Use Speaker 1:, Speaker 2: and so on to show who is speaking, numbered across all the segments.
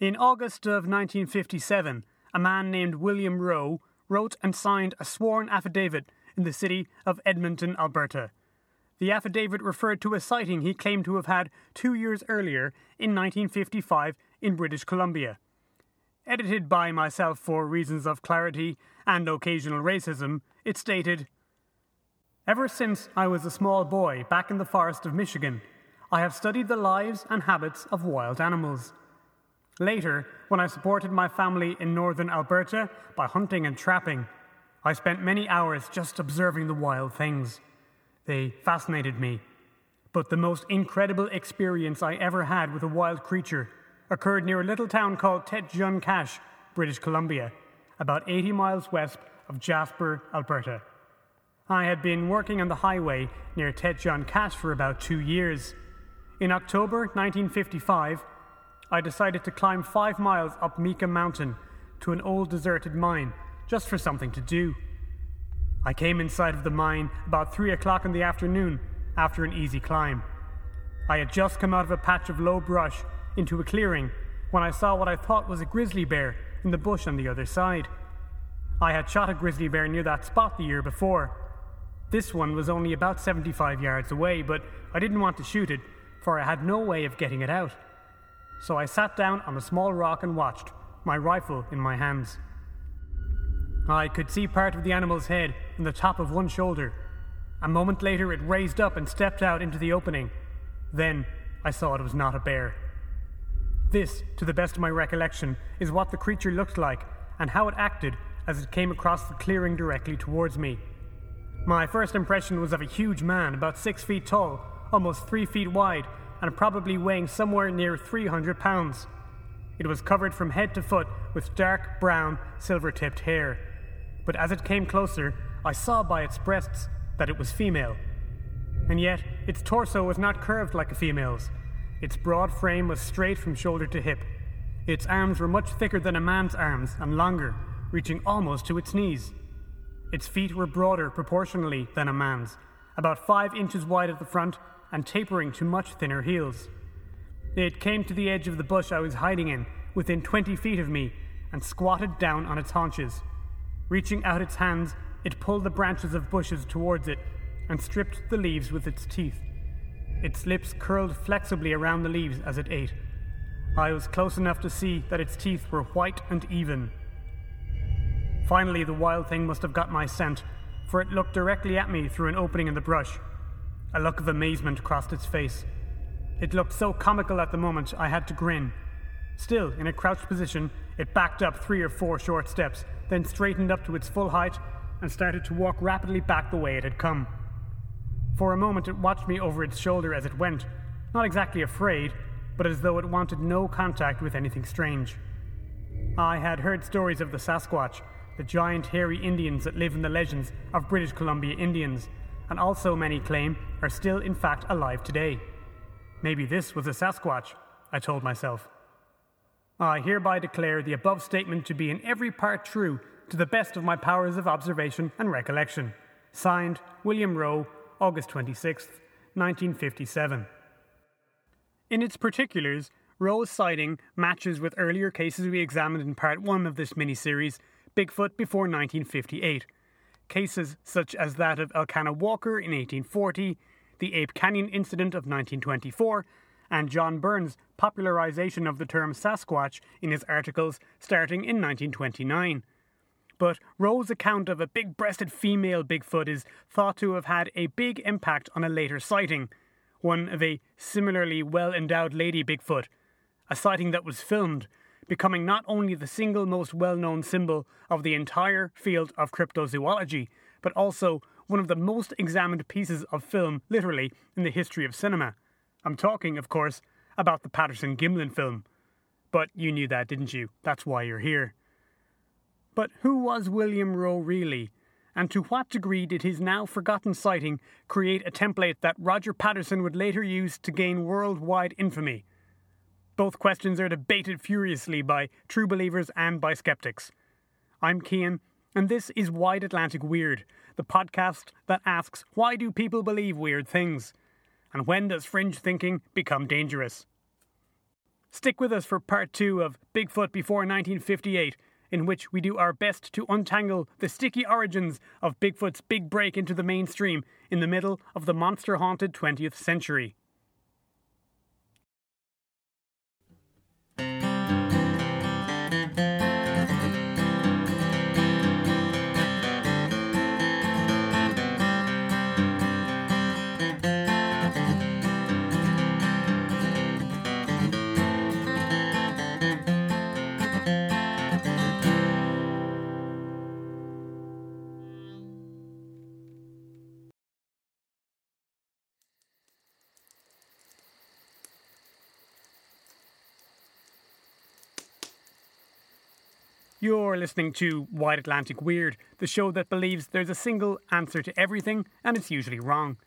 Speaker 1: In August of 1957, a man named William Roe wrote and signed a sworn affidavit in the city of Edmonton, Alberta. The affidavit referred to a sighting he claimed to have had two years earlier in 1955 in British Columbia. Edited by myself for reasons of clarity and occasional racism, it stated Ever since I was a small boy back in the forest of Michigan, I have studied the lives and habits of wild animals. Later, when I supported my family in northern Alberta by hunting and trapping, I spent many hours just observing the wild things. They fascinated me. But the most incredible experience I ever had with a wild creature occurred near a little town called Tête Jaune Cache, British Columbia, about 80 miles west of Jasper, Alberta. I had been working on the highway near Tête Jaune Cache for about two years. In October 1955, I decided to climb five miles up Mica Mountain to an old deserted mine just for something to do. I came inside of the mine about three o'clock in the afternoon after an easy climb. I had just come out of a patch of low brush into a clearing when I saw what I thought was a grizzly bear in the bush on the other side. I had shot a grizzly bear near that spot the year before. This one was only about 75 yards away, but I didn't want to shoot it, for I had no way of getting it out. So I sat down on a small rock and watched, my rifle in my hands. I could see part of the animal's head and the top of one shoulder. A moment later, it raised up and stepped out into the opening. Then I saw it was not a bear. This, to the best of my recollection, is what the creature looked like and how it acted as it came across the clearing directly towards me. My first impression was of a huge man, about six feet tall, almost three feet wide, and probably weighing somewhere near 300 pounds. It was covered from head to foot with dark brown, silver tipped hair. But as it came closer, I saw by its breasts that it was female. And yet, its torso was not curved like a female's. Its broad frame was straight from shoulder to hip. Its arms were much thicker than a man's arms and longer, reaching almost to its knees. Its feet were broader proportionally than a man's, about five inches wide at the front and tapering to much thinner heels. It came to the edge of the bush I was hiding in, within twenty feet of me, and squatted down on its haunches. Reaching out its hands, it pulled the branches of bushes towards it and stripped the leaves with its teeth. Its lips curled flexibly around the leaves as it ate. I was close enough to see that its teeth were white and even. Finally, the wild thing must have got my scent, for it looked directly at me through an opening in the brush. A look of amazement crossed its face. It looked so comical at the moment I had to grin. Still, in a crouched position, it backed up three or four short steps, then straightened up to its full height and started to walk rapidly back the way it had come. For a moment, it watched me over its shoulder as it went, not exactly afraid, but as though it wanted no contact with anything strange. I had heard stories of the Sasquatch, the giant hairy Indians that live in the legends of British Columbia Indians, and also many claim are still in fact alive today. Maybe this was a Sasquatch, I told myself. I hereby declare the above statement to be in every part true to the best of my powers of observation and recollection. Signed, William Roe, August 26, 1957. In its particulars, Roe's sighting matches with earlier cases we examined in part 1 of this mini-series, Bigfoot before 1958. Cases such as that of Elkanah Walker in 1840, the Ape Canyon incident of 1924, and John Burns' popularization of the term Sasquatch in his articles starting in 1929 but Roe's account of a big breasted female Bigfoot is thought to have had a big impact on a later sighting, one of a similarly well endowed lady Bigfoot, a sighting that was filmed, becoming not only the single most well known symbol of the entire field of cryptozoology, but also one of the most examined pieces of film, literally, in the history of cinema. I'm talking, of course, about the Patterson Gimlin film. But you knew that, didn't you? That's why you're here. But who was William Roe really? And to what degree did his now forgotten sighting create a template that Roger Patterson would later use to gain worldwide infamy? Both questions are debated furiously by true believers and by skeptics. I'm Cian, and this is Wide Atlantic Weird, the podcast that asks why do people believe weird things? And when does fringe thinking become dangerous? stick with us for part two of Bigfoot Before 1958, in which we do our best to untangle the sticky origins of Bigfoot's big break into the mainstream in the middle of the monster haunted 20th century. You're listening to Wide Atlantic Weird, the show that believes there's a single answer to everything and it's usually wrong.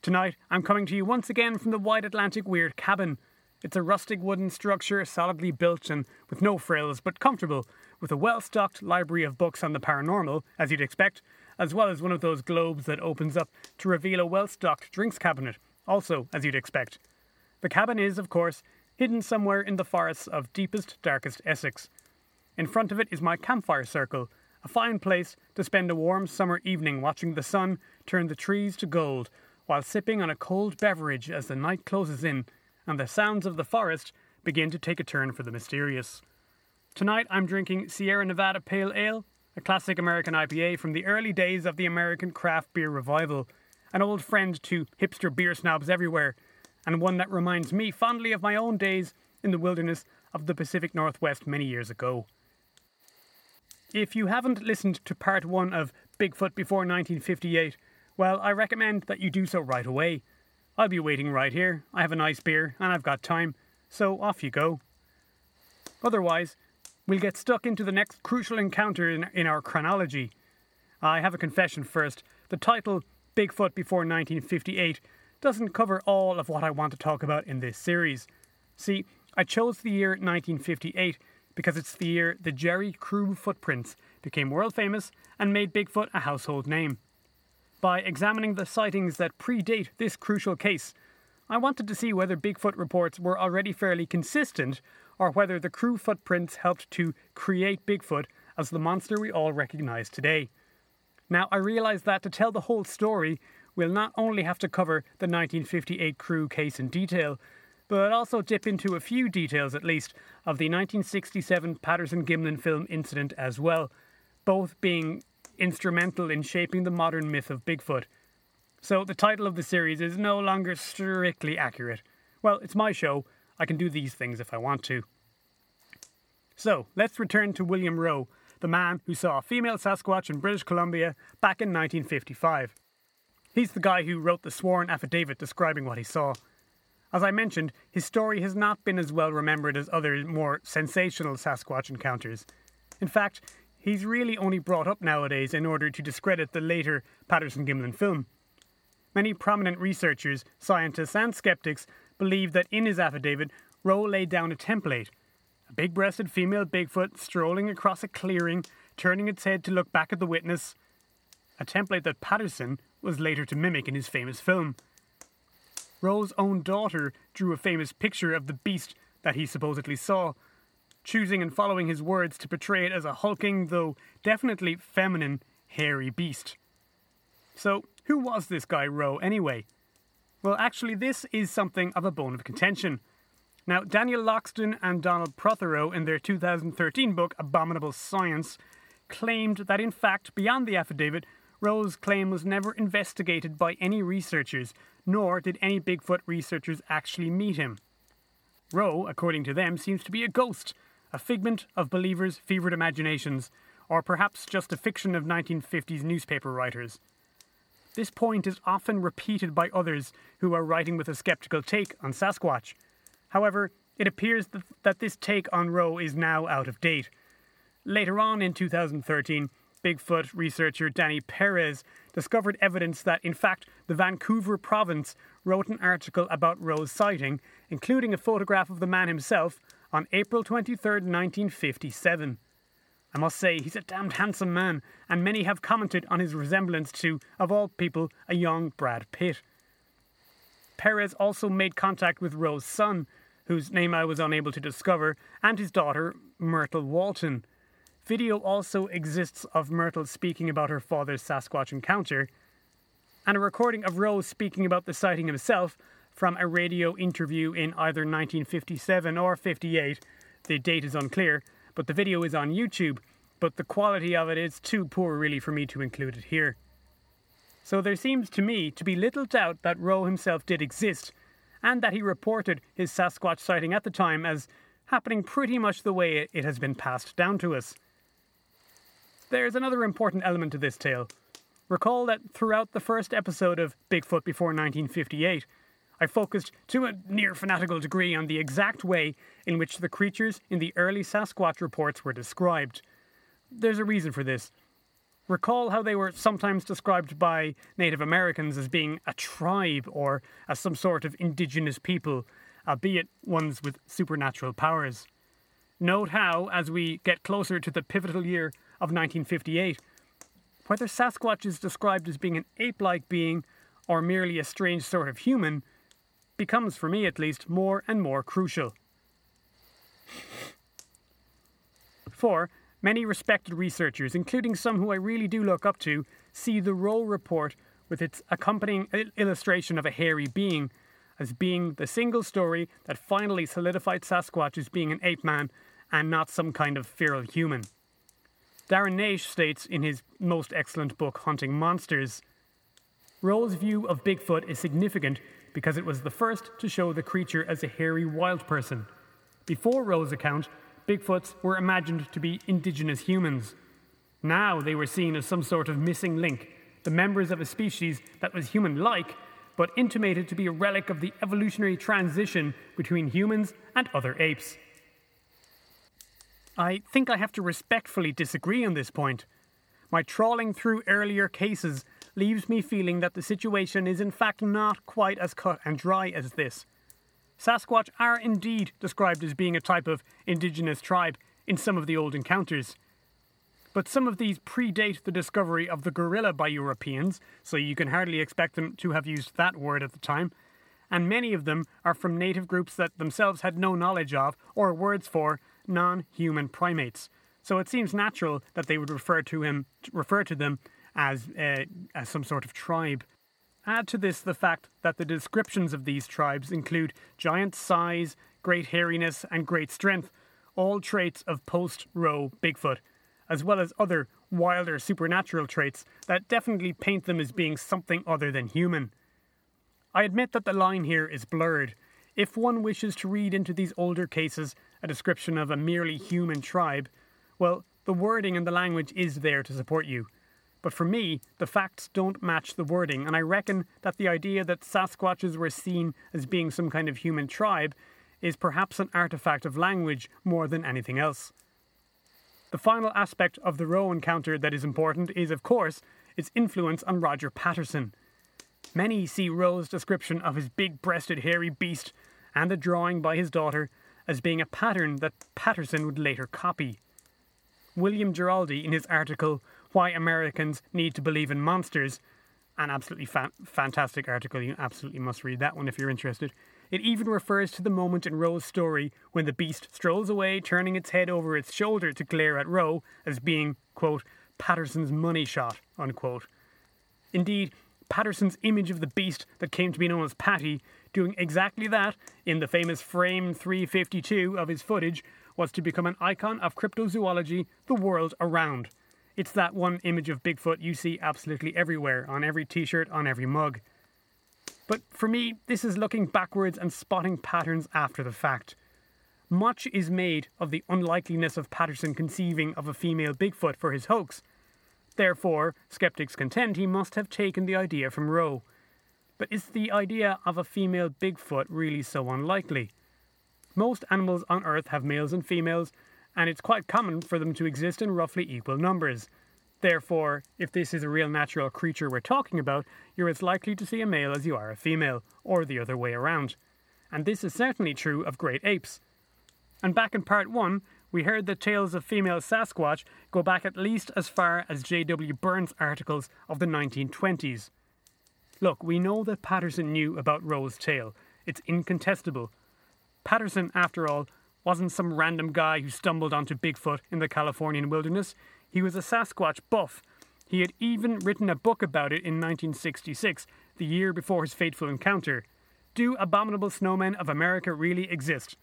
Speaker 1: Tonight, I'm coming to you once again from the Wide Atlantic Weird cabin. It's a rustic wooden structure, solidly built and with no frills, but comfortable, with a well stocked library of books on the paranormal, as you'd expect, as well as one of those globes that opens up to reveal a well stocked drinks cabinet, also as you'd expect. The cabin is, of course, hidden somewhere in the forests of deepest, darkest Essex. In front of it is my campfire circle, a fine place to spend a warm summer evening watching the sun turn the trees to gold while sipping on a cold beverage as the night closes in and the sounds of the forest begin to take a turn for the mysterious. Tonight I'm drinking Sierra Nevada Pale Ale, a classic American IPA from the early days of the American craft beer revival, an old friend to hipster beer snobs everywhere, and one that reminds me fondly of my own days in the wilderness of the Pacific Northwest many years ago. If you haven't listened to part one of Bigfoot before 1958, well, I recommend that you do so right away. I'll be waiting right here. I have a nice beer and I've got time, so off you go. Otherwise, we'll get stuck into the next crucial encounter in, in our chronology. I have a confession first. The title, Bigfoot Before 1958, doesn't cover all of what I want to talk about in this series. See, I chose the year 1958 because it's the year the Jerry Crew footprints became world famous and made Bigfoot a household name. By examining the sightings that predate this crucial case, I wanted to see whether Bigfoot reports were already fairly consistent or whether the crew footprints helped to create Bigfoot as the monster we all recognize today. Now, I realize that to tell the whole story, we'll not only have to cover the 1958 crew case in detail, but also dip into a few details at least of the 1967 Patterson Gimlin film incident as well, both being instrumental in shaping the modern myth of Bigfoot. So the title of the series is no longer strictly accurate. Well, it's my show, I can do these things if I want to. So, let's return to William Roe, the man who saw a female Sasquatch in British Columbia back in 1955. He's the guy who wrote the sworn affidavit describing what he saw. As I mentioned, his story has not been as well remembered as other more sensational Sasquatch encounters. In fact, he's really only brought up nowadays in order to discredit the later Patterson Gimlin film. Many prominent researchers, scientists, and skeptics believe that in his affidavit, Roe laid down a template a big breasted female Bigfoot strolling across a clearing, turning its head to look back at the witness. A template that Patterson was later to mimic in his famous film. Roe's own daughter drew a famous picture of the beast that he supposedly saw, choosing and following his words to portray it as a hulking, though definitely feminine, hairy beast. So, who was this guy Roe anyway? Well, actually, this is something of a bone of contention. Now, Daniel Loxton and Donald Prothero, in their 2013 book Abominable Science, claimed that in fact, beyond the affidavit, Roe's claim was never investigated by any researchers, nor did any Bigfoot researchers actually meet him. Roe, according to them, seems to be a ghost, a figment of believers' fevered imaginations, or perhaps just a fiction of 1950s newspaper writers. This point is often repeated by others who are writing with a skeptical take on Sasquatch. However, it appears that, that this take on Roe is now out of date. Later on in 2013, Bigfoot researcher Danny Perez discovered evidence that, in fact, the Vancouver province wrote an article about Roe's sighting, including a photograph of the man himself, on April 23, 1957. I must say, he's a damned handsome man, and many have commented on his resemblance to, of all people, a young Brad Pitt. Perez also made contact with Roe's son, whose name I was unable to discover, and his daughter, Myrtle Walton. Video also exists of Myrtle speaking about her father's Sasquatch encounter, and a recording of Rose speaking about the sighting himself from a radio interview in either 1957 or 58. The date is unclear, but the video is on YouTube, but the quality of it is too poor really for me to include it here. So there seems to me to be little doubt that Roe himself did exist, and that he reported his Sasquatch sighting at the time as happening pretty much the way it has been passed down to us. There's another important element to this tale. Recall that throughout the first episode of Bigfoot Before 1958, I focused to a near fanatical degree on the exact way in which the creatures in the early Sasquatch reports were described. There's a reason for this. Recall how they were sometimes described by Native Americans as being a tribe or as some sort of indigenous people, albeit ones with supernatural powers. Note how, as we get closer to the pivotal year of 1958, whether Sasquatch is described as being an ape like being or merely a strange sort of human becomes, for me at least, more and more crucial. 4. Many respected researchers, including some who I really do look up to, see the Roe report with its accompanying illustration of a hairy being as being the single story that finally solidified Sasquatch as being an ape man and not some kind of feral human. Darren Naish states in his most excellent book, Hunting Monsters Roe's view of Bigfoot is significant because it was the first to show the creature as a hairy wild person. Before Roe's account, Bigfoots were imagined to be indigenous humans. Now they were seen as some sort of missing link, the members of a species that was human like, but intimated to be a relic of the evolutionary transition between humans and other apes. I think I have to respectfully disagree on this point. My trawling through earlier cases leaves me feeling that the situation is in fact not quite as cut and dry as this. Sasquatch are indeed described as being a type of indigenous tribe in some of the old encounters. But some of these predate the discovery of the gorilla by Europeans, so you can hardly expect them to have used that word at the time, and many of them are from native groups that themselves had no knowledge of or words for non human primates. So it seems natural that they would refer to him refer to them as, uh, as some sort of tribe. Add to this the fact that the descriptions of these tribes include giant size, great hairiness, and great strength, all traits of post Roe Bigfoot, as well as other wilder supernatural traits that definitely paint them as being something other than human. I admit that the line here is blurred. If one wishes to read into these older cases a description of a merely human tribe, well, the wording and the language is there to support you. But for me, the facts don't match the wording, and I reckon that the idea that Sasquatches were seen as being some kind of human tribe is perhaps an artifact of language more than anything else. The final aspect of the Roe encounter that is important is, of course, its influence on Roger Patterson. Many see Roe's description of his big breasted hairy beast and the drawing by his daughter as being a pattern that Patterson would later copy. William Giraldi, in his article why Americans Need to Believe in Monsters. An absolutely fa- fantastic article. You absolutely must read that one if you're interested. It even refers to the moment in Roe's story when the beast strolls away, turning its head over its shoulder to glare at Roe as being, quote, Patterson's money shot, unquote. Indeed, Patterson's image of the beast that came to be known as Patty, doing exactly that in the famous frame 352 of his footage, was to become an icon of cryptozoology the world around. It's that one image of Bigfoot you see absolutely everywhere, on every t shirt, on every mug. But for me, this is looking backwards and spotting patterns after the fact. Much is made of the unlikeliness of Patterson conceiving of a female Bigfoot for his hoax. Therefore, skeptics contend he must have taken the idea from Roe. But is the idea of a female Bigfoot really so unlikely? Most animals on Earth have males and females, and it's quite common for them to exist in roughly equal numbers. Therefore, if this is a real natural creature we're talking about, you're as likely to see a male as you are a female, or the other way around. And this is certainly true of great apes. And back in part 1, we heard that tales of female Sasquatch go back at least as far as J.W. Burns' articles of the 1920s. Look, we know that Patterson knew about Roe's tale. It's incontestable. Patterson, after all, wasn't some random guy who stumbled onto Bigfoot in the Californian wilderness. He was a Sasquatch buff. He had even written a book about it in 1966, the year before his fateful encounter. Do Abominable Snowmen of America Really Exist?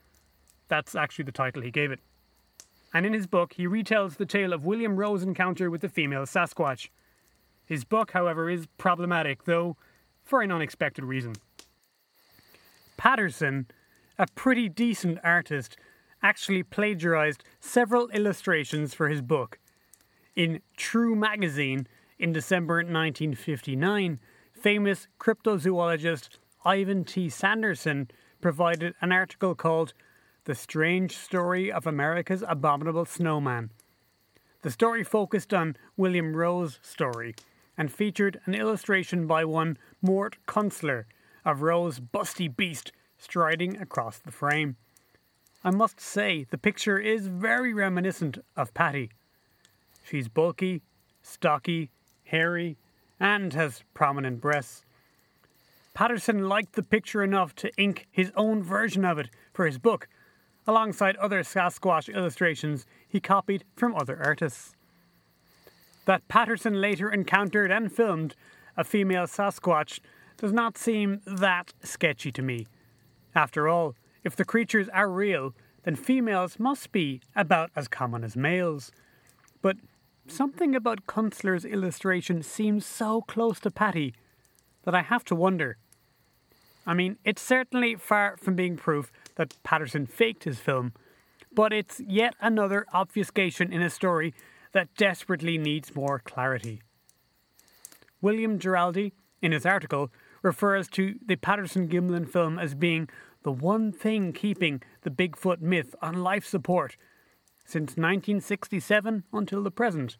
Speaker 1: That's actually the title he gave it. And in his book, he retells the tale of William Roe's encounter with the female Sasquatch. His book, however, is problematic, though for an unexpected reason. Patterson, a pretty decent artist, actually plagiarized several illustrations for his book. In True magazine in December 1959, famous cryptozoologist Ivan T. Sanderson provided an article called The Strange Story of America's Abominable Snowman. The story focused on William Roe's story and featured an illustration by one Mort Kunstler of Roe's busty beast striding across the frame. I must say, the picture is very reminiscent of Patty. She's bulky, stocky, hairy, and has prominent breasts. Patterson liked the picture enough to ink his own version of it for his book, alongside other Sasquatch illustrations he copied from other artists. That Patterson later encountered and filmed a female Sasquatch does not seem that sketchy to me. After all, if the creatures are real, then females must be about as common as males. But something about Kunstler's illustration seems so close to Patty that I have to wonder. I mean, it's certainly far from being proof that Patterson faked his film, but it's yet another obfuscation in a story that desperately needs more clarity. William Giraldi, in his article, refers to the Patterson Gimlin film as being the one thing keeping the Bigfoot myth on life support since 1967 until the present.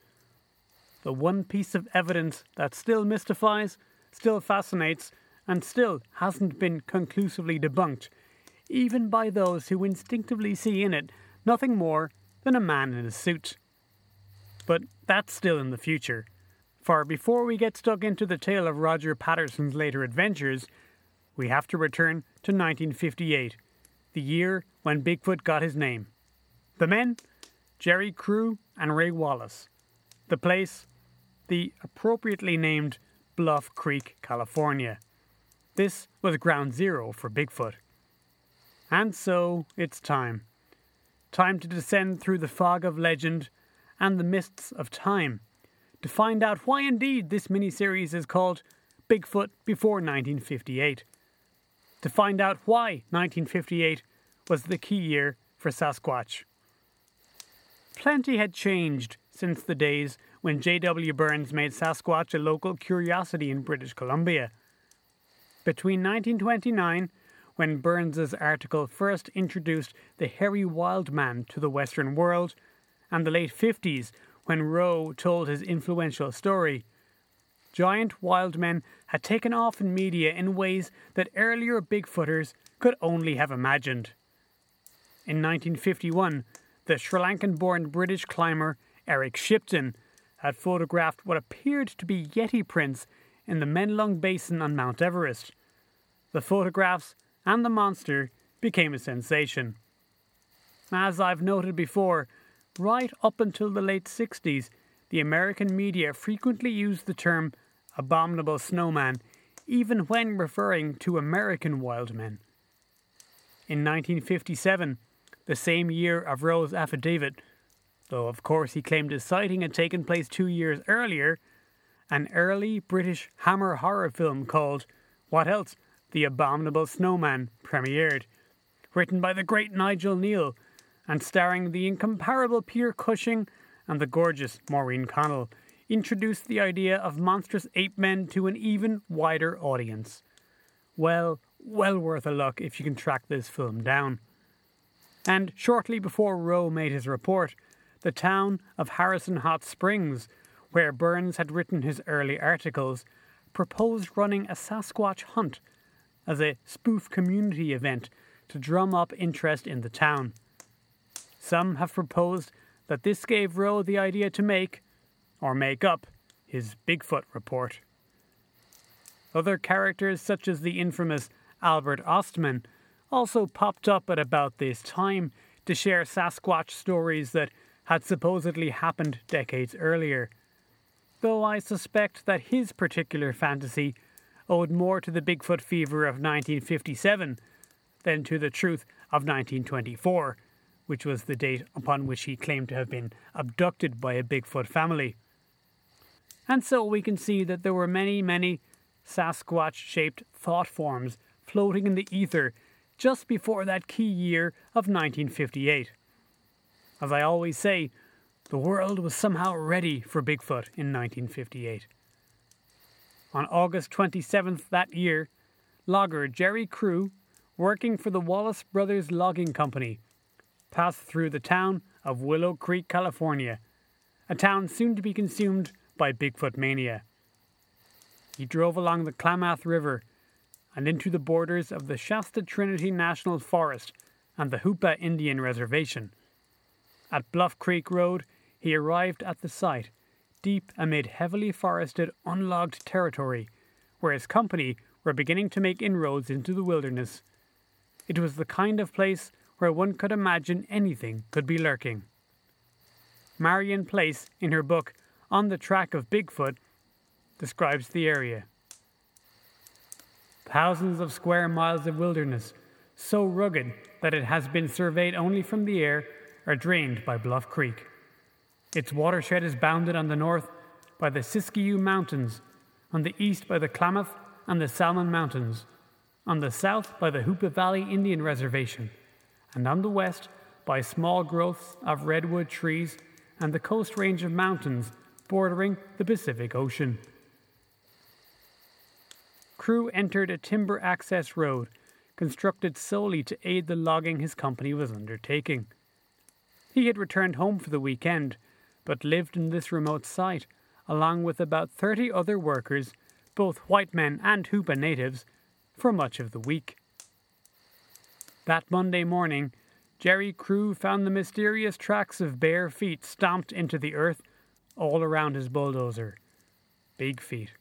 Speaker 1: The one piece of evidence that still mystifies, still fascinates, and still hasn't been conclusively debunked, even by those who instinctively see in it nothing more than a man in a suit. But that's still in the future. For before we get stuck into the tale of Roger Patterson's later adventures, we have to return to 1958, the year when Bigfoot got his name. The men? Jerry Crew and Ray Wallace. The place? The appropriately named Bluff Creek, California. This was ground zero for Bigfoot. And so it's time. Time to descend through the fog of legend and the mists of time to find out why indeed this miniseries is called Bigfoot Before 1958 to find out why 1958 was the key year for Sasquatch. Plenty had changed since the days when J.W. Burns made Sasquatch a local curiosity in British Columbia. Between 1929, when Burns's article first introduced the hairy wild man to the Western world, and the late 50s, when Roe told his influential story, giant wild men had taken off in media in ways that earlier Bigfooters could only have imagined. In 1951, the Sri Lankan born British climber Eric Shipton had photographed what appeared to be Yeti prints in the Menlung Basin on Mount Everest. The photographs and the monster became a sensation. As I've noted before, right up until the late 60s, the American media frequently used the term abominable snowman, even when referring to American wild men. In 1957, the same year of Roe's affidavit, though of course he claimed his sighting had taken place two years earlier, an early British Hammer horror film called What Else? The Abominable Snowman premiered, written by the great Nigel Kneale and starring the incomparable Peter Cushing and the gorgeous Maureen Connell introduced the idea of monstrous ape men to an even wider audience. Well, well worth a look if you can track this film down. And shortly before Roe made his report, the town of Harrison Hot Springs, where Burns had written his early articles, proposed running a Sasquatch hunt as a spoof community event to drum up interest in the town. Some have proposed that this gave Roe the idea to make, or make up his Bigfoot report. Other characters, such as the infamous Albert Ostman, also popped up at about this time to share Sasquatch stories that had supposedly happened decades earlier. Though I suspect that his particular fantasy owed more to the Bigfoot fever of 1957 than to the truth of 1924, which was the date upon which he claimed to have been abducted by a Bigfoot family. And so we can see that there were many, many Sasquatch shaped thought forms floating in the ether just before that key year of 1958. As I always say, the world was somehow ready for Bigfoot in 1958. On August 27th that year, logger Jerry Crew, working for the Wallace Brothers Logging Company, passed through the town of Willow Creek, California, a town soon to be consumed by Bigfoot mania. He drove along the Klamath River and into the borders of the Shasta Trinity National Forest and the Hoopa Indian Reservation. At Bluff Creek Road, he arrived at the site, deep amid heavily forested, unlogged territory, where his company were beginning to make inroads into the wilderness. It was the kind of place where one could imagine anything could be lurking. Marian Place, in her book On the Track of Bigfoot, describes the area. Thousands of square miles of wilderness, so rugged that it has been surveyed only from the air, are drained by Bluff Creek. Its watershed is bounded on the north by the Siskiyou Mountains, on the east by the Klamath and the Salmon Mountains, on the south by the Hoopa Valley Indian Reservation, and on the west by small growths of redwood trees and the coast range of mountains bordering the Pacific Ocean. Crew entered a timber access road constructed solely to aid the logging his company was undertaking. He had returned home for the weekend, but lived in this remote site, along with about 30 other workers, both white men and Hoopa natives, for much of the week. That Monday morning, Jerry Crew found the mysterious tracks of bare feet stomped into the earth all around his bulldozer. Big feet.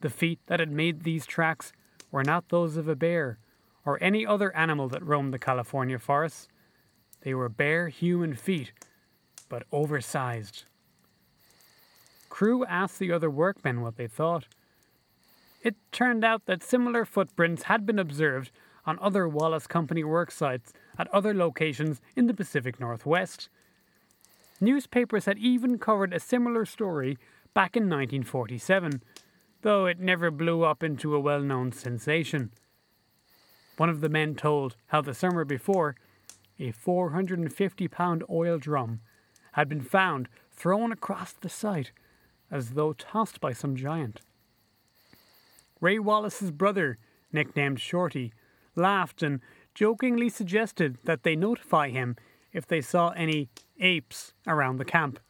Speaker 1: The feet that had made these tracks were not those of a bear or any other animal that roamed the California forests. They were bare human feet, but oversized. Crew asked the other workmen what they thought. It turned out that similar footprints had been observed on other Wallace Company work sites at other locations in the Pacific Northwest. Newspapers had even covered a similar story back in 1947, though it never blew up into a well known sensation. One of the men told how the summer before, a 450 pound oil drum had been found thrown across the site as though tossed by some giant. Ray Wallace's brother, nicknamed Shorty, laughed and jokingly suggested that they notify him if they saw any apes around the camp,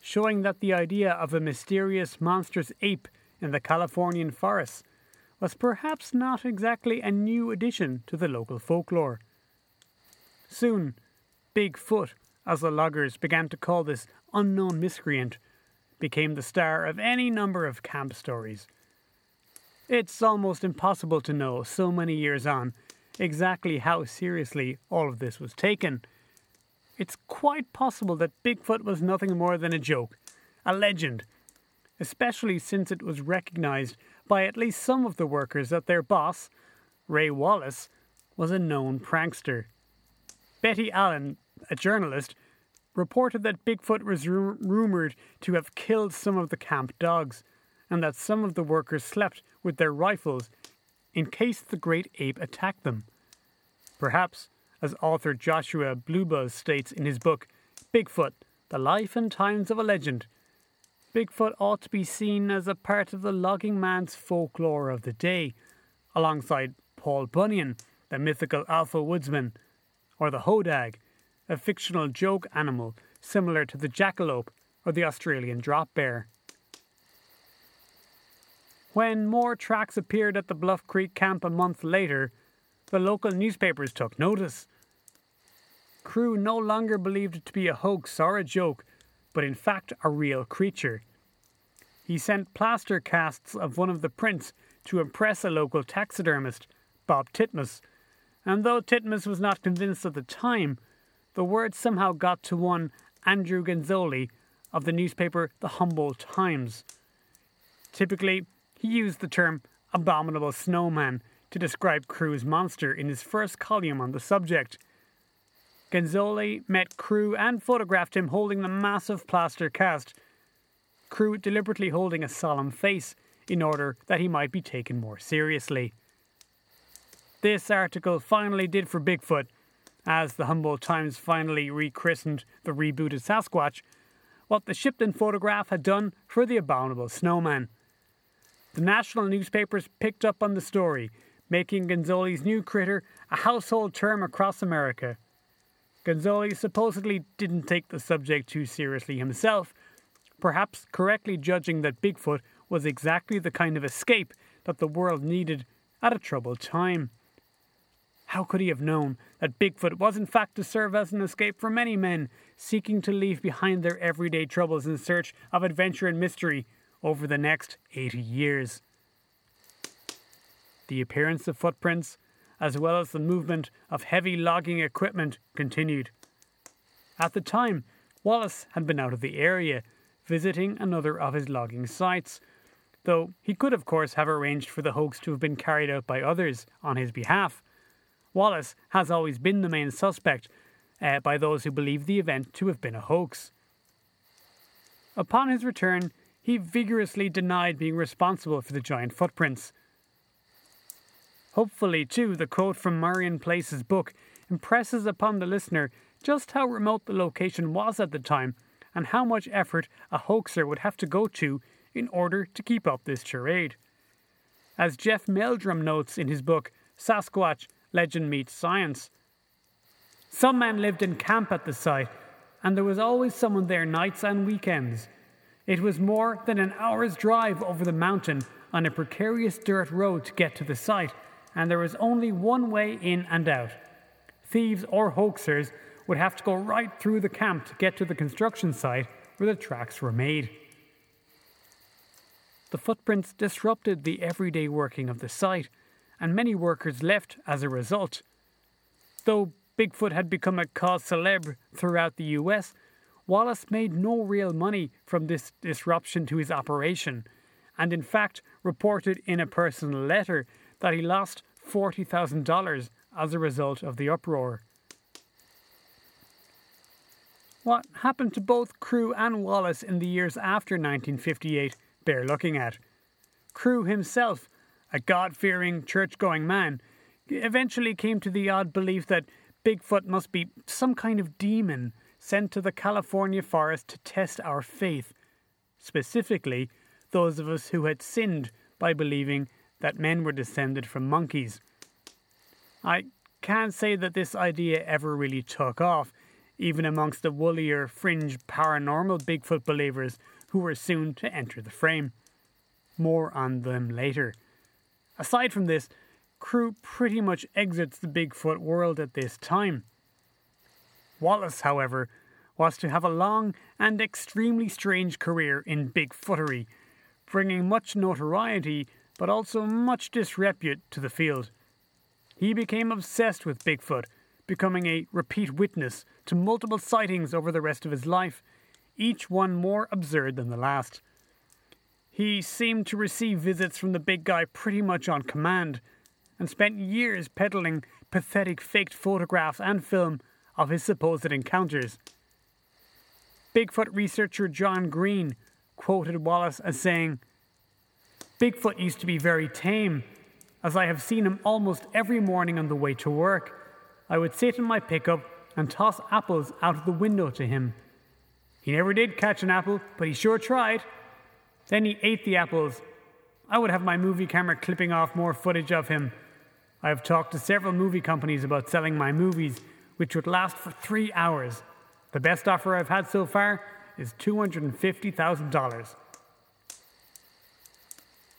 Speaker 1: showing that the idea of a mysterious monstrous ape in the Californian forests was perhaps not exactly a new addition to the local folklore. Soon, Bigfoot, as the loggers began to call this unknown miscreant, became the star of any number of camp stories. It's almost impossible to know, so many years on, exactly how seriously all of this was taken. It's quite possible that Bigfoot was nothing more than a joke, a legend, especially since it was recognized by at least some of the workers that their boss, Ray Wallace, was a known prankster. Betty Allen, a journalist, reported that Bigfoot was ru- rumored to have killed some of the camp dogs, and that some of the workers slept with their rifles in case the great ape attacked them. Perhaps, as author Joshua Blu Buhs states in his book, Bigfoot, The Life and Times of a Legend, Bigfoot ought to be seen as a part of the logging man's folklore of the day, alongside Paul Bunyan, the mythical alpha woodsman, or the hodag, a fictional joke animal similar to the jackalope or the Australian drop bear. When more tracks appeared at the Bluff Creek camp a month later, the local newspapers took notice. Crew no longer believed it to be a hoax or a joke, but in fact a real creature. He sent plaster casts of one of the prints to impress a local taxidermist, Bob Titmus, and though Titmus was not convinced at the time, the word somehow got to one Andrew Genzoli of the newspaper The Humboldt Times. Typically, he used the term abominable snowman to describe Crew's monster in his first column on the subject. Genzoli met Crew and photographed him holding the massive plaster cast, Crew deliberately holding a solemn face in order that he might be taken more seriously. This article finally did for Bigfoot, as the Humboldt Times finally rechristened the rebooted Sasquatch, what the Shipton photograph had done for the abominable snowman. The national newspapers picked up on the story, making Genzoli's new critter a household term across America. Genzoli supposedly didn't take the subject too seriously himself, perhaps correctly judging that Bigfoot was exactly the kind of escape that the world needed at a troubled time. How could he have known that Bigfoot was in fact to serve as an escape for many men seeking to leave behind their everyday troubles in search of adventure and mystery over the next 80 years? The appearance of footprints, as well as the movement of heavy logging equipment, continued. At the time, Wallace had been out of the area, visiting another of his logging sites, though he could, of course, have arranged for the hoax to have been carried out by others on his behalf. Wallace has always been the main suspect uh, by those who believe the event to have been a hoax. Upon his return, he vigorously denied being responsible for the giant footprints. Hopefully, too, the quote from Marian Place's book impresses upon the listener just how remote the location was at the time and how much effort a hoaxer would have to go to in order to keep up this charade. As Jeff Meldrum notes in his book, Sasquatch Legend Meets Science, some men lived in camp at the site, and there was always someone there nights and weekends. It was more than an hour's drive over the mountain on a precarious dirt road to get to the site, and there was only one way in and out. Thieves or hoaxers would have to go right through the camp to get to the construction site where the tracks were made. The footprints disrupted the everyday working of the site, and many workers left as a result. Though Bigfoot had become a cause celebre throughout the US, Wallace made no real money from this disruption to his operation, and in fact reported in a personal letter that he lost $40,000 as a result of the uproar. What happened to both Crew and Wallace in the years after 1958 bear looking at. Crew himself, a God fearing, church going man, eventually came to the odd belief that Bigfoot must be some kind of demon sent to the California forest to test our faith, specifically those of us who had sinned by believing that men were descended from monkeys. I can't say that this idea ever really took off, even amongst the woollier, fringe, paranormal Bigfoot believers who were soon to enter the frame. More on them later. Aside from this, Crew pretty much exits the Bigfoot world at this time. Wallace, however, was to have a long and extremely strange career in Bigfootery, bringing much notoriety but also much disrepute to the field. He became obsessed with Bigfoot, becoming a repeat witness to multiple sightings over the rest of his life each one more absurd than the last. He seemed to receive visits from the big guy pretty much on command, and spent years peddling pathetic faked photographs and film of his supposed encounters. Bigfoot researcher John Green quoted Wallace as saying, Bigfoot used to be very tame, as I have seen him almost every morning on the way to work. I would sit in my pickup and toss apples out of the window to him. He never did catch an apple, but he sure tried. Then he ate the apples. I would have my movie camera clipping off more footage of him. I have talked to several movie companies about selling my movies, which would last for three hours. The best offer I've had so far is $250,000.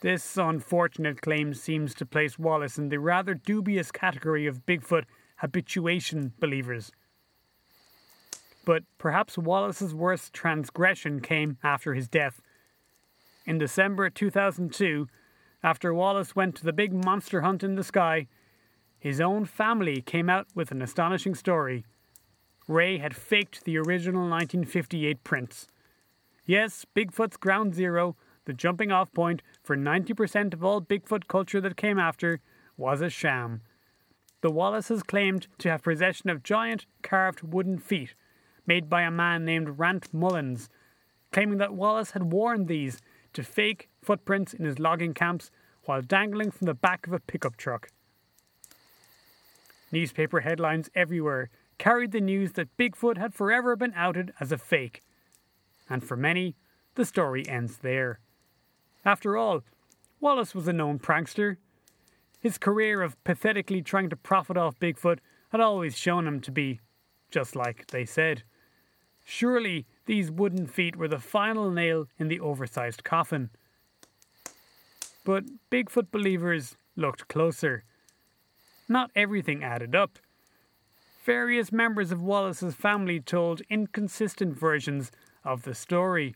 Speaker 1: This unfortunate claim seems to place Wallace in the rather dubious category of Bigfoot habituation believers but perhaps Wallace's worst transgression came after his death. In December 2002, after Wallace went to the big monster hunt in the sky, his own family came out with an astonishing story. Ray had faked the original 1958 prints. Yes, Bigfoot's ground zero, the jumping off point for 90% of all Bigfoot culture that came after, was a sham. The Wallaces claimed to have possession of giant carved wooden feet made by a man named Rant Mullens, claiming that Wallace had worn these to fake footprints in his logging camps while dangling from the back of a pickup truck. Newspaper headlines everywhere carried the news that Bigfoot had forever been outed as a fake. And for many, the story ends there. After all, Wallace was a known prankster. His career of pathetically trying to profit off Bigfoot had always shown him to be just like they said. Surely these wooden feet were the final nail in the oversized coffin. But Bigfoot believers looked closer. Not everything added up. Various members of Wallace's family told inconsistent versions of the story.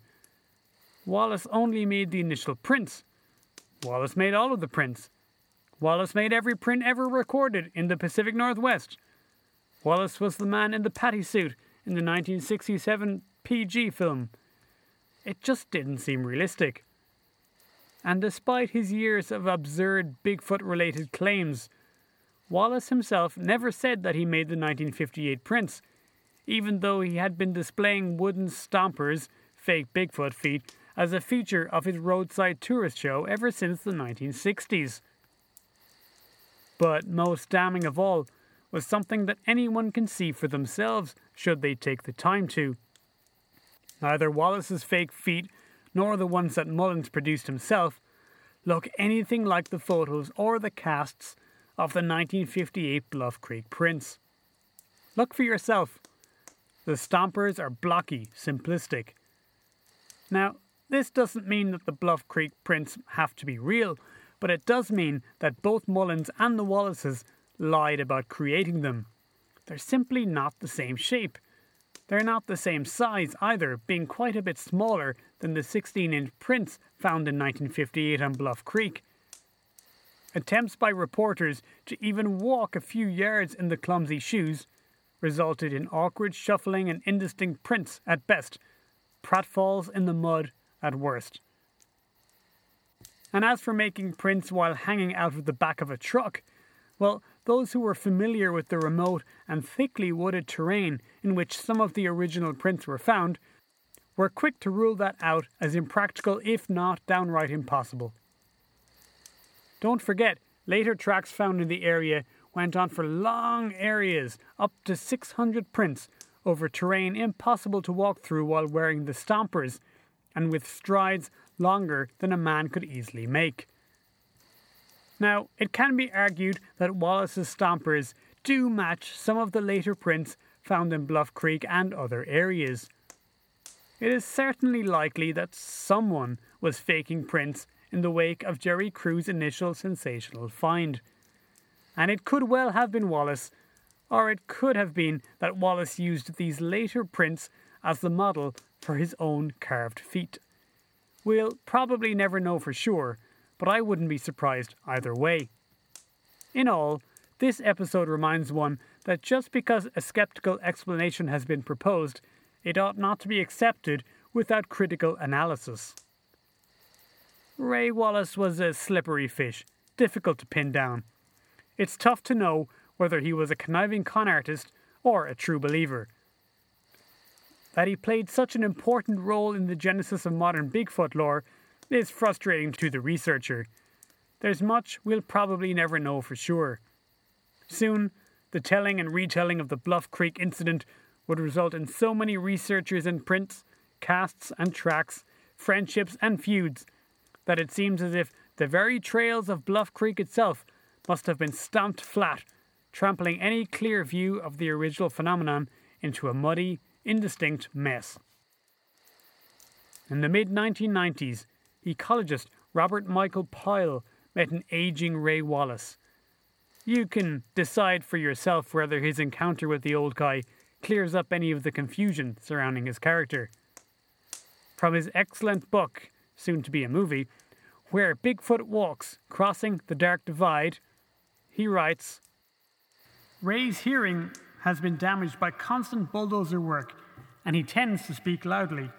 Speaker 1: Wallace only made the initial prints. Wallace made all of the prints. Wallace made every print ever recorded in the Pacific Northwest. Wallace was the man in the patty suit in the 1967 PG film. It just didn't seem realistic. And despite his years of absurd Bigfoot related claims, Wallace himself never said that he made the 1958 prints, even though he had been displaying wooden stompers, fake Bigfoot feet, as a feature of his roadside tourist show ever since the 1960s. But most damning of all was something that anyone can see for themselves should they take the time to. Neither Wallace's fake feet nor the ones that Mullens produced himself look anything like the photos or the casts of the 1958 Bluff Creek prints. Look for yourself. The stompers are blocky, simplistic. Now, this doesn't mean that the Bluff Creek prints have to be real, but it does mean that both Mullens and the Wallaces lied about creating them. They're simply not the same shape. They're not the same size either, being quite a bit smaller than the 16 inch prints found in 1958 on Bluff Creek. Attempts by reporters to even walk a few yards in the clumsy shoes resulted in awkward shuffling and indistinct prints at best, pratfalls in the mud at worst. And as for making prints while hanging out of the back of a truck, well, those who were familiar with the remote and thickly wooded terrain in which some of the original prints were found were quick to rule that out as impractical, if not downright impossible. Don't forget, later tracks found in the area went on for long areas, up to 600 prints, over terrain impossible to walk through while wearing the stompers, and with strides longer than a man could easily make. Now, it can be argued that Wallace's stompers do match some of the later prints found in Bluff Creek and other areas. It is certainly likely that someone was faking prints in the wake of Jerry Crew's initial sensational find. And it could well have been Wallace, or it could have been that Wallace used these later prints as the model for his own carved feet. We'll probably never know for sure, but I wouldn't be surprised either way. In all, this episode reminds one that just because a skeptical explanation has been proposed, it ought not to be accepted without critical analysis. Ray Wallace was a slippery fish, difficult to pin down. It's tough to know whether he was a conniving con artist or a true believer. That he played such an important role in the genesis of modern Bigfoot lore is frustrating to the researcher. There's much we'll probably never know for sure. Soon, the telling and retelling of the Bluff Creek incident would result in so many researchers and prints, casts and tracks, friendships and feuds that it seems as if the very trails of Bluff Creek itself must have been stamped flat, trampling any clear view of the original phenomenon into a muddy, indistinct mess. In the mid 1990s, ecologist Robert Michael Pyle met an aging Ray Wallace. You can decide for yourself whether his encounter with the old guy clears up any of the confusion surrounding his character. From his excellent book, soon to be a movie, Where Bigfoot Walks Crossing the Dark Divide, he writes Ray's hearing has been damaged by constant bulldozer work, and he tends to speak loudly.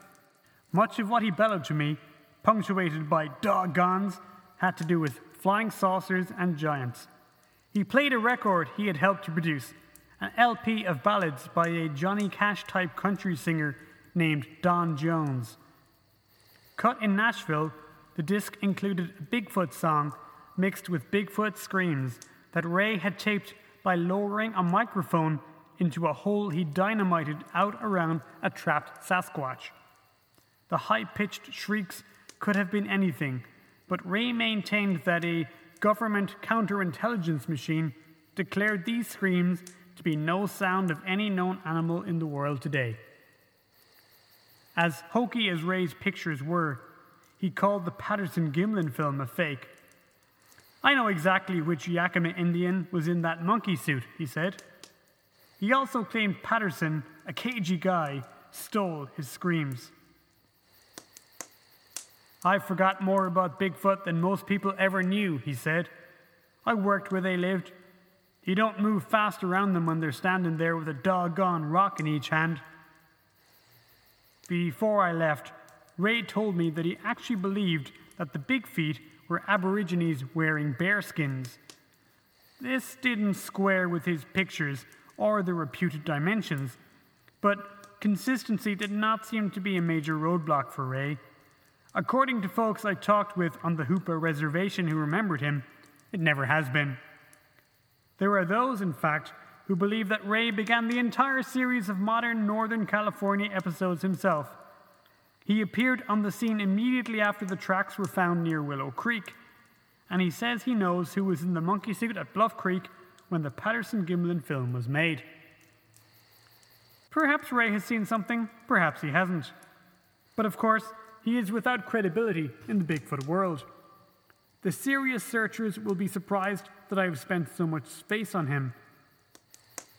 Speaker 1: Much of what he bellowed to me, punctuated by doggones, had to do with flying saucers and giants. He played a record he had helped to produce, an LP of ballads by a Johnny Cash type country singer named Don Jones. Cut in Nashville, the disc included a Bigfoot song mixed with Bigfoot screams that Ray had taped by lowering a microphone into a hole he dynamited out around a trapped Sasquatch. The high pitched shrieks could have been anything, but Ray maintained that a government counterintelligence machine declared these screams to be no sound of any known animal in the world today. As hokey as Ray's pictures were, he called the Patterson Gimlin film a fake. I know exactly which Yakima Indian was in that monkey suit, he said. He also claimed Patterson, a cagey guy, stole his screams. I forgot more about Bigfoot than most people ever knew, he said. I worked where they lived. You don't move fast around them when they're standing there with a doggone rock in each hand. Before I left, Ray told me that he actually believed that the Big Feet were Aborigines wearing bear skins. This didn't square with his pictures or the reputed dimensions, but consistency did not seem to be a major roadblock for Ray. According to folks I talked with on the Hoopa Reservation who remembered him, it never has been. There are those, in fact, who believe that Ray began the entire series of modern Northern California episodes himself. He appeared on the scene immediately after the tracks were found near Willow Creek, and he says he knows who was in the monkey suit at Bluff Creek when the Patterson Gimlin film was made. Perhaps Ray has seen something, perhaps he hasn't. But of course, he is without credibility in the Bigfoot world. The serious searchers will be surprised that I have spent so much space on him.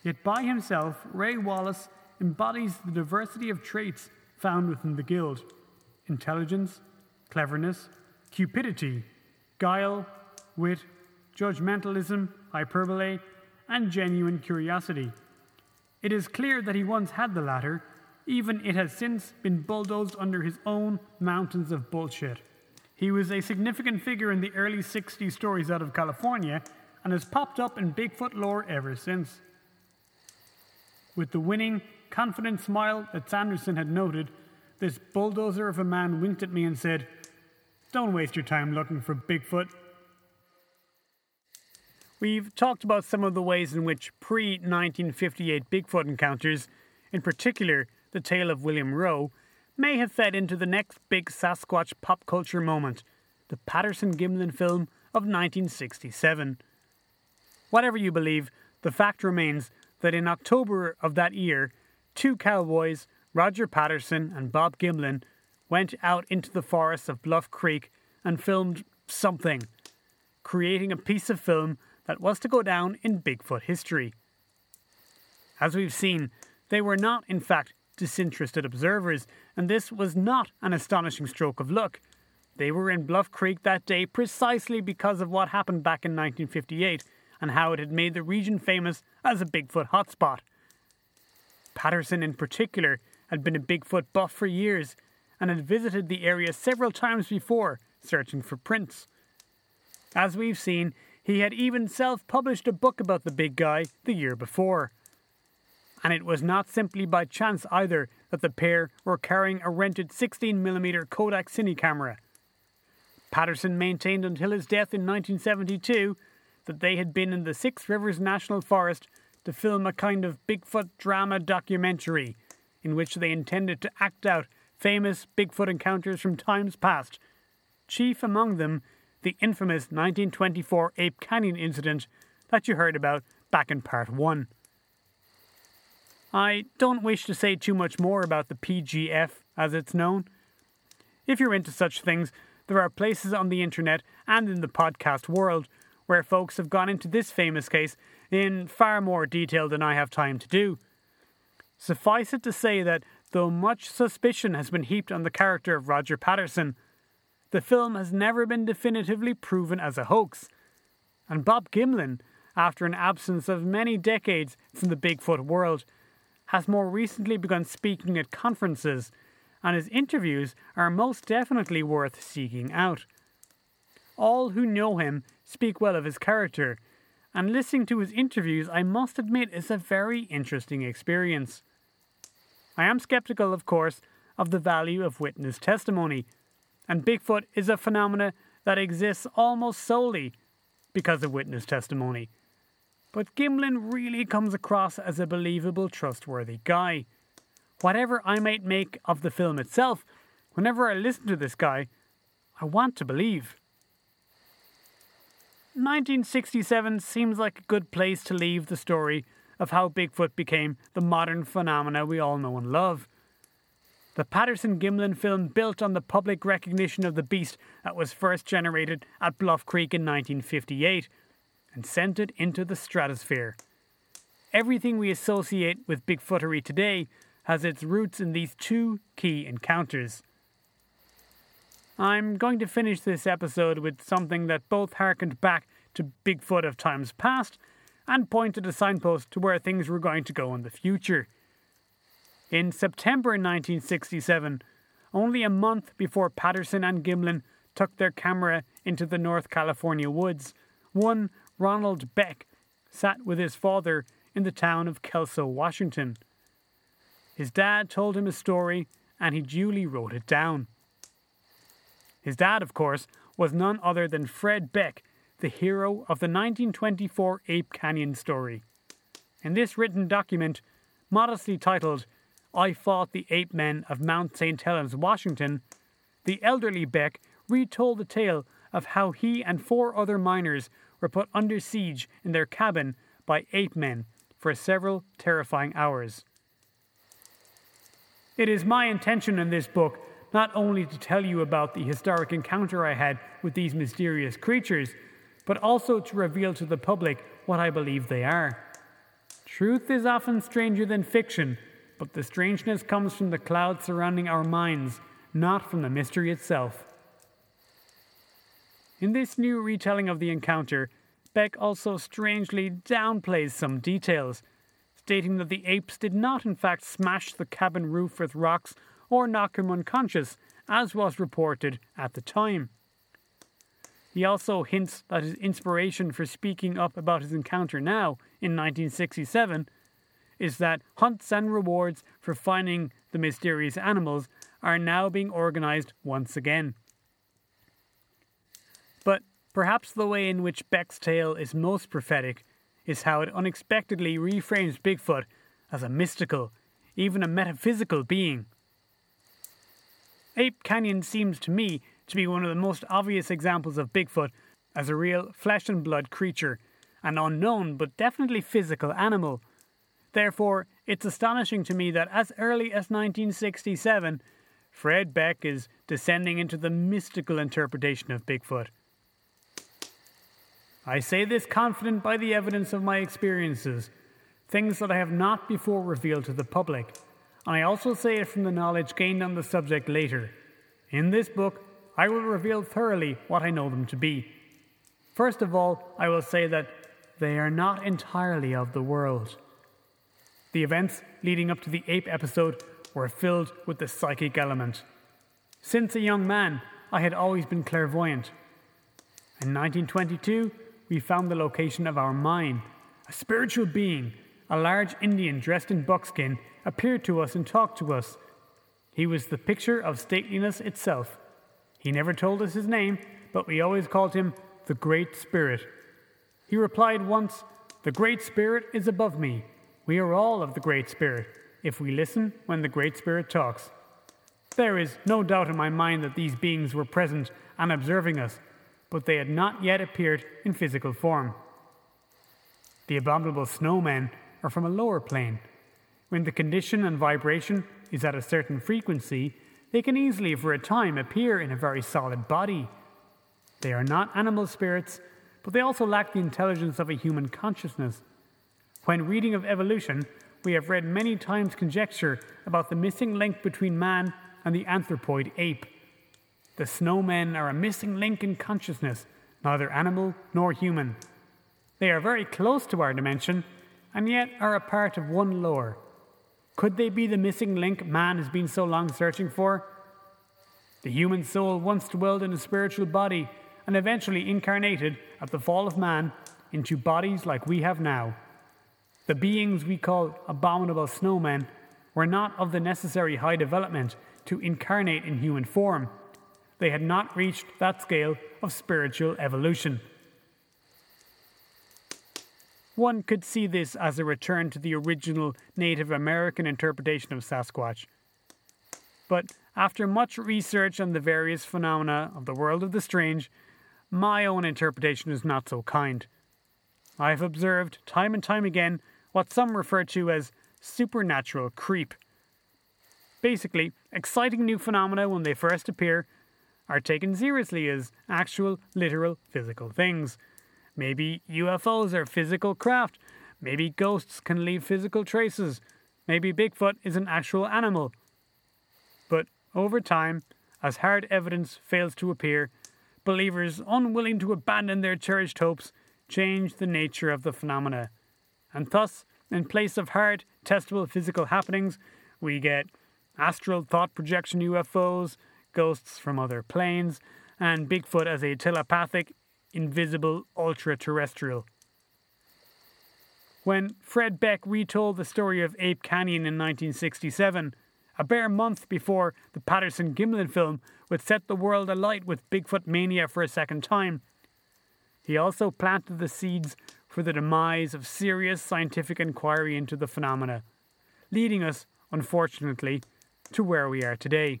Speaker 1: Yet by himself, Ray Wallace embodies the diversity of traits found within the Guild intelligence, cleverness, cupidity, guile, wit, judgmentalism, hyperbole, and genuine curiosity. It is clear that he once had the latter even it has since been bulldozed under his own mountains of bullshit. He was a significant figure in the early 60s stories out of California and has popped up in Bigfoot lore ever since. With the winning, confident smile that Sanderson had noted, this bulldozer of a man winked at me and said, Don't waste your time looking for Bigfoot. We've talked about some of the ways in which pre 1958 Bigfoot encounters, in particular the tale of William Roe, may have fed into the next big Sasquatch pop culture moment, the Patterson Gimlin film of 1967. Whatever you believe, the fact remains that in October of that year, two cowboys, Roger Patterson and Bob Gimlin, went out into the forests of Bluff Creek and filmed something, creating a piece of film that was to go down in Bigfoot history. As we've seen, they were not, in fact, disinterested observers, and this was not an astonishing stroke of luck. They were in Bluff Creek that day precisely because of what happened back in 1958 and how it had made the region famous as a Bigfoot hotspot. Patterson, in particular, had been a Bigfoot buff for years and had visited the area several times before, searching for prints. As we've seen, he had even self published a book about the big guy the year before and it was not simply by chance either that the pair were carrying a rented 16mm Kodak Cine camera. Patterson maintained until his death in 1972 that they had been in the Six Rivers National Forest to film a kind of Bigfoot drama documentary in which they intended to act out famous Bigfoot encounters from times past, chief among them the infamous 1924 Ape Canyon incident that you heard about back in part 1. I don't wish to say too much more about the PGF as it's known. If you're into such things, there are places on the internet and in the podcast world where folks have gone into this famous case in far more detail than I have time to do. Suffice it to say that though much suspicion has been heaped on the character of Roger Patterson, the film has never been definitively proven as a hoax. And Bob Gimlin, after an absence of many decades from the Bigfoot world, has more recently begun speaking at conferences, and his interviews are most definitely worth seeking out. All who know him speak well of his character, and listening to his interviews, I must admit, is a very interesting experience. I am skeptical, of course, of the value of witness testimony, and Bigfoot is a phenomena that exists almost solely because of witness testimony. But Gimlin really comes across as a believable, trustworthy guy. Whatever I might make of the film itself, whenever I listen to this guy, I want to believe. 1967 seems like a good place to leave the story of how Bigfoot became the modern phenomena we all know and love. The Patterson Gimlin film built on the public recognition of the beast that was first generated at Bluff Creek in 1958 and sent it into the stratosphere. Everything we associate with Bigfootery today has its roots in these two key encounters. I'm going to finish this episode with something that both harkened back to Bigfoot of times past and pointed a signpost to where things were going to go in the future. In September 1967, only a month before Patterson and Gimlin took their camera into the North California woods, one Ronald Beck sat with his father in the town of Kelso, Washington. His dad told him a story and he duly wrote it down. His dad, of course, was none other than Fred Beck, the hero of the 1924 Ape Canyon story. In this written document, modestly titled, I Fought the Ape Men of Mount St. Helens, Washington, the elderly Beck retold the tale of how he and four other miners were put under siege in their cabin by ape men for several terrifying hours. It is my intention in this book not only to tell you about the historic encounter I had with these mysterious creatures, but also to reveal to the public what I believe they are. Truth is often stranger than fiction, but the strangeness comes from the clouds surrounding our minds, not from the mystery itself. In this new retelling of the encounter, Beck also strangely downplays some details, stating that the apes did not in fact smash the cabin roof with rocks or knock him unconscious, as was reported at the time. He also hints that his inspiration for speaking up about his encounter now, in 1967, is that hunts and rewards for finding the mysterious animals are now being organized once again. But perhaps the way in which Beck's tale is most prophetic is how it unexpectedly reframes Bigfoot as a mystical, even a metaphysical being. Ape Canyon seems to me to be one of the most obvious examples of Bigfoot as a real flesh and blood creature, an unknown but definitely physical animal. Therefore, it's astonishing to me that as early as 1967, Fred Beck is descending into the mystical interpretation of Bigfoot. I say this confident by the evidence of my experiences, things that I have not before revealed to the public. I also say it from the knowledge gained on the subject later. In this book, I will reveal thoroughly what I know them to be. First of all, I will say that they are not entirely of the world. The events leading up to the ape episode were filled with the psychic element. Since a young man, I had always been clairvoyant. In 1922, we found the location of our mine. A spiritual being, a large Indian dressed in buckskin, appeared to us and talked to us. He was the picture of stateliness itself. He never told us his name, but we always called him the Great Spirit. He replied once, The Great Spirit is above me. We are all of the Great Spirit, if we listen when the Great Spirit talks. There is no doubt in my mind that these beings were present and observing us, but they had not yet appeared in physical form. The abominable snowmen are from a lower plane, when the condition and vibration is at a certain frequency, they can easily, for a time, appear in a very solid body. They are not animal spirits, but they also lack the intelligence of a human consciousness. When reading of evolution, we have read many times conjecture about the missing link between man and the anthropoid ape. The snowmen are a missing link in consciousness, neither animal nor human. They are very close to our dimension, and yet are a part of one lore. Could they be the missing link man has been so long searching for? The human soul once dwelled in a spiritual body and eventually incarnated at the fall of man into bodies like we have now. The beings we call abominable snowmen were not of the necessary high development to incarnate in human form. They had not reached that scale of spiritual evolution. One could see this as a return to the original Native American interpretation of Sasquatch. But after much research on the various phenomena of the world of the strange, my own interpretation is not so kind. I have observed time and time again what some refer to as supernatural creep. Basically, exciting new phenomena when they first appear are taken seriously as actual, literal, physical things. Maybe UFOs are physical craft. Maybe ghosts can leave physical traces. Maybe Bigfoot is an actual animal. But over time, as hard evidence fails to appear, believers unwilling to abandon their cherished hopes change the nature of the phenomena. And thus, in place of hard, testable physical happenings, we get astral thought projection UFOs, ghosts from other planes, and Bigfoot as a telepathic, invisible ultra terrestrial. When Fred Beck retold the story of Ape Canyon in 1967, a bare month before the Patterson Gimlin film would set the world alight with Bigfoot mania for a second time, he also planted the seeds for the demise of serious scientific inquiry into the phenomena, leading us, unfortunately, to where we are today.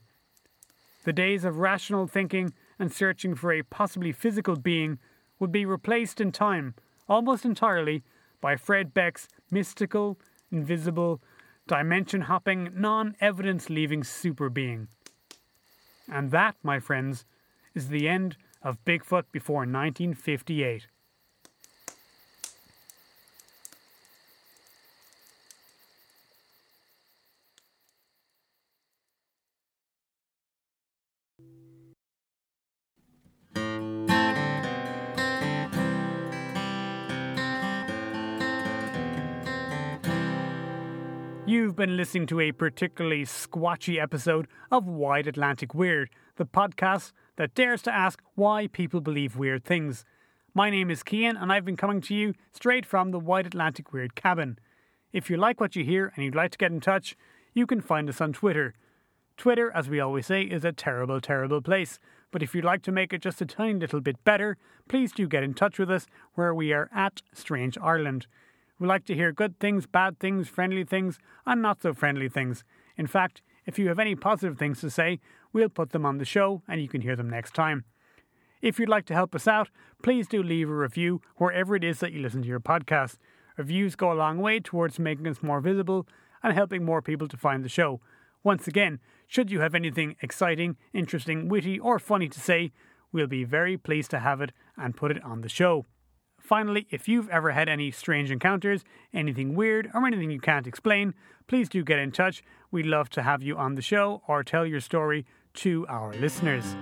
Speaker 1: The days of rational thinking and searching for a possibly physical being would be replaced in time, almost entirely, by Fred Beck's mystical, invisible, dimension hopping, non evidence leaving super being. And that, my friends, is the end of Bigfoot before 1958. You've been listening to a particularly squatchy episode of Wide Atlantic Weird, the podcast that dares to ask why people believe weird things. My name is Kian, and I've been coming to you straight from the Wide Atlantic Weird cabin. If you like what you hear and you'd like to get in touch, you can find us on Twitter. Twitter, as we always say, is a terrible, terrible place. But if you'd like to make it just a tiny little bit better, please do get in touch with us where we are at Strange Ireland. We like to hear good things, bad things, friendly things, and not so friendly things. In fact, if you have any positive things to say, we'll put them on the show and you can hear them next time. If you'd like to help us out, please do leave a review wherever it is that you listen to your podcast. Reviews go a long way towards making us more visible and helping more people to find the show. Once again, should you have anything exciting, interesting, witty, or funny to say, we'll be very pleased to have it and put it on the show. Finally, if you've ever had any strange encounters, anything weird, or anything you can't explain, please do get in touch. We'd love to have you on the show or tell your story to our listeners.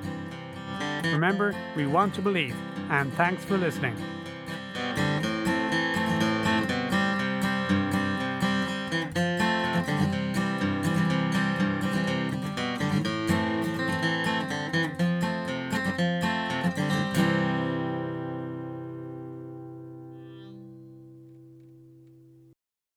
Speaker 1: Remember, we want to believe, and thanks for listening.